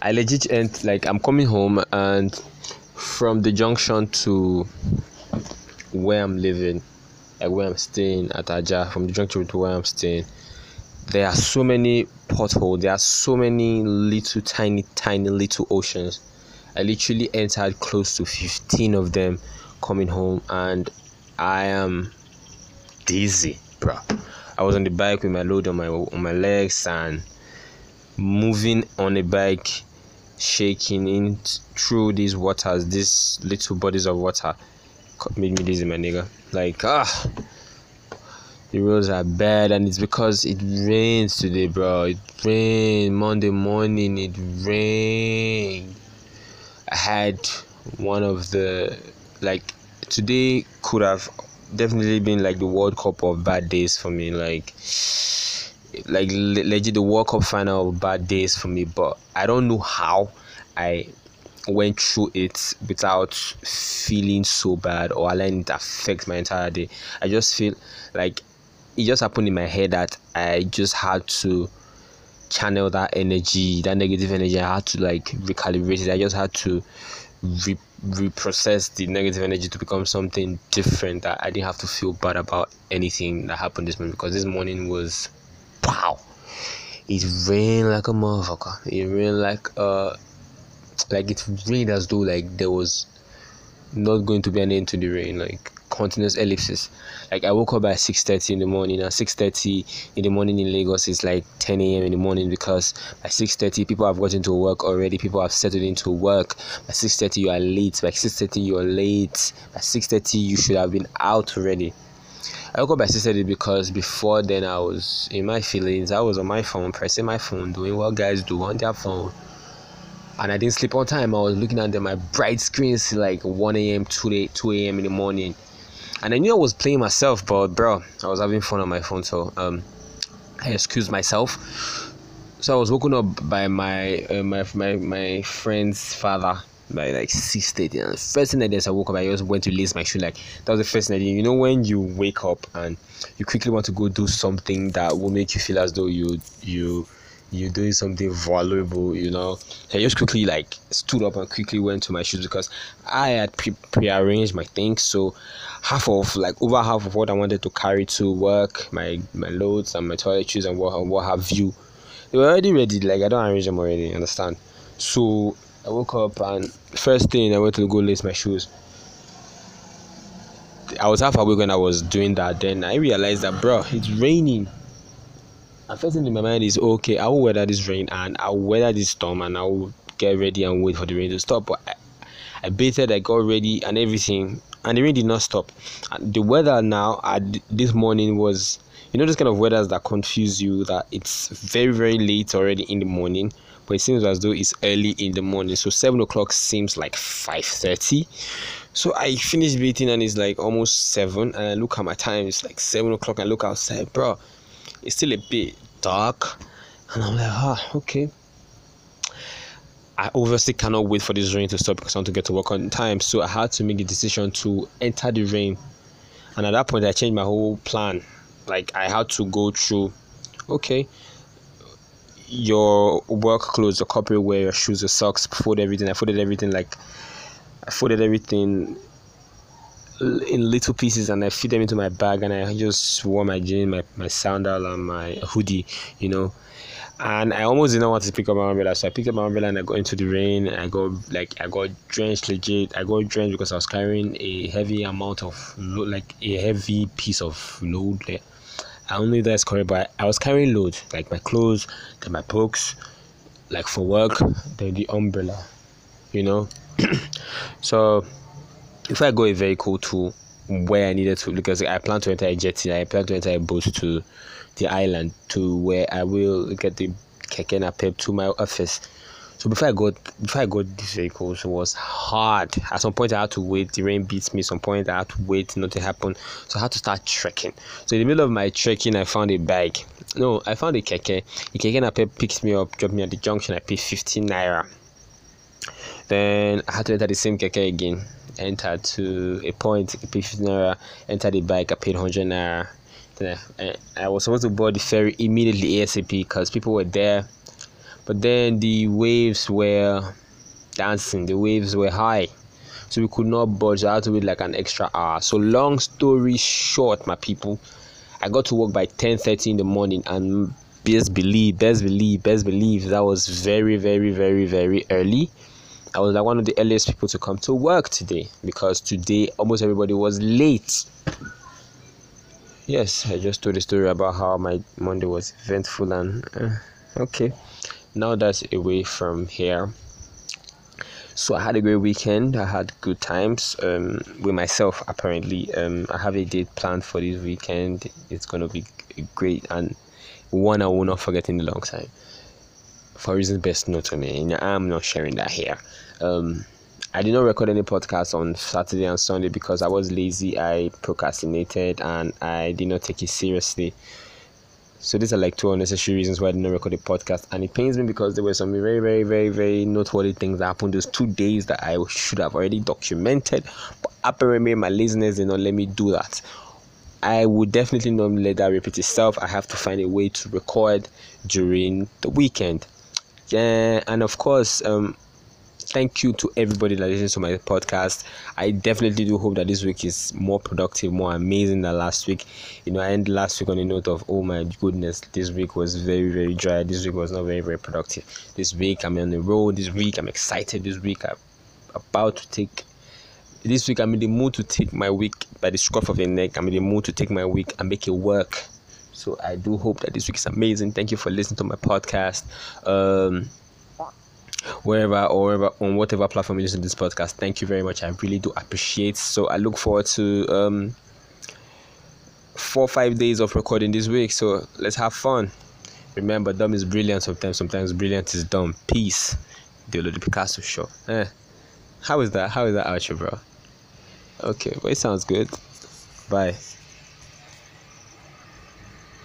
I legit and like I'm coming home and from the junction to where I'm living, like where I'm staying at Aja, from the junction to where I'm staying, there are so many potholes. There are so many little, tiny, tiny little oceans. I literally entered close to 15 of them coming home, and I am dizzy, bro. I was on the bike with my load on my on my legs and moving on a bike, shaking in through these waters, these little bodies of water, made me dizzy, my nigga. Like ah, the roads are bad, and it's because it rains today, bro. It rained Monday morning. It rained. I had one of the like today could have definitely been like the World Cup of bad days for me. Like, like legit the World Cup final bad days for me. But I don't know how I went through it without feeling so bad or letting it affect my entire day. I just feel like it just happened in my head that I just had to channel that energy, that negative energy. I had to like recalibrate it. I just had to re- reprocess the negative energy to become something different that I didn't have to feel bad about anything that happened this morning because this morning was wow. It rained like a motherfucker. It rained like uh like it rained as though like there was not going to be an end to the rain. Like continuous ellipses. Like I woke up at 6:30 in the morning. At 6:30 in the morning in Lagos is like 10 a.m. in the morning because by 6:30 people have gotten to work already. People have settled into work. By 6:30 you are late. By 6:30 you are late. By 6:30 you should have been out already. I woke up by 6:30 because before then I was in my feelings. I was on my phone, pressing my phone, doing what guys do on their phone and I didn't sleep on time. I was looking at my bright screens like 1 a.m., 2 a.m. in the morning and I knew I was playing myself, but bro, I was having fun on my phone, so um, I excused myself. So I was woken up by my uh, my my my friend's father by like six thirty. And the first thing I did, I woke up, I just went to lace my shoe. Like that was the first thing I did. You know when you wake up and you quickly want to go do something that will make you feel as though you you you're doing something valuable, you know. I just quickly like stood up and quickly went to my shoes because I had pre prearranged my things. So half of like over half of what I wanted to carry to work, my my loads and my toiletries and what what have you, they were already ready. Like I don't arrange them already, understand? So I woke up and first thing I went to go lace my shoes. I was half awake when I was doing that. Then I realized that, bro, it's raining and first thing in my mind is okay, I will weather this rain and I'll weather this storm and I'll get ready and wait for the rain to stop. But I, I baited, I got ready and everything, and the rain did not stop. And the weather now at this morning was, you know, this kind of weather that confuse you that it's very very late already in the morning, but it seems as though it's early in the morning. So seven o'clock seems like five thirty. So I finished beating and it's like almost seven, and I look at my time, it's like seven o'clock. I look outside, bro it's still a bit dark and i'm like ah okay i obviously cannot wait for this rain to stop because i want to get to work on time so i had to make the decision to enter the rain and at that point i changed my whole plan like i had to go through okay your work clothes your corporate wear your shoes your socks fold everything i folded everything like i folded everything in little pieces and I fit them into my bag and I just wore my jeans, my, my sandal and my hoodie, you know. And I almost didn't want to pick up my umbrella, so I picked up my umbrella and I got into the rain. I got like I got drenched legit. I got drenched because I was carrying a heavy amount of like a heavy piece of load. I if that's correct, but I was carrying loads like my clothes, then my books, like for work, then the umbrella, you know. so if I go a vehicle to where I needed to, because I plan to enter a jetty, I plan to enter a boat to the island to where I will get the keke napep to my office. So before I got before I got these vehicles, it was hard. At some point, I had to wait. The rain beats me. At some point, I had to wait. Nothing happened. So I had to start trekking. So in the middle of my trekking, I found a bike. No, I found a keke. The keke napep picked me up, dropped me at the junction. I paid 15 naira. Then I had to enter the same keke again entered to a point, I paid 15 naira, entered the bike, I paid 100 naira. Then I, I was supposed to board the ferry immediately ASAP because people were there. But then the waves were dancing, the waves were high, so we could not budge. To wait like an extra hour. So long story short, my people, I got to work by 10:30 in the morning, and best believe, best believe, best believe that was very, very, very, very early. I was like one of the earliest people to come to work today because today almost everybody was late. Yes, I just told a story about how my Monday was eventful and uh, okay. Now that's away from here. So I had a great weekend. I had good times um, with myself. Apparently, um, I have a date planned for this weekend. It's gonna be great and one I will not forget in a long time. For reasons best known to me, and I'm not sharing that here. Um, I did not record any podcast on Saturday and Sunday because I was lazy. I procrastinated and I did not take it seriously. So these are like two unnecessary reasons why I did not record a podcast, and it pains me because there were some very, very, very, very noteworthy things that happened those two days that I should have already documented. But apparently, my laziness did not let me do that. I would definitely not let that repeat itself. I have to find a way to record during the weekend. Yeah, and of course, um, thank you to everybody that listens to my podcast. I definitely do hope that this week is more productive, more amazing than last week. You know, I ended last week on a note of, oh my goodness, this week was very, very dry. This week was not very, very productive. This week I'm on the road. This week I'm excited. This week I'm about to take this week I'm in the mood to take my week by the scruff of the neck. I'm in the mood to take my week and make it work. So I do hope that this week is amazing. Thank you for listening to my podcast. Um, wherever or wherever on whatever platform you listen to this podcast, thank you very much. I really do appreciate. So I look forward to um four five days of recording this week. So let's have fun. Remember, dumb is brilliant sometimes. Sometimes brilliant is dumb. Peace. The Picasso show. Eh. How is that? How is that outro, bro? Okay, well, it sounds good. Bye.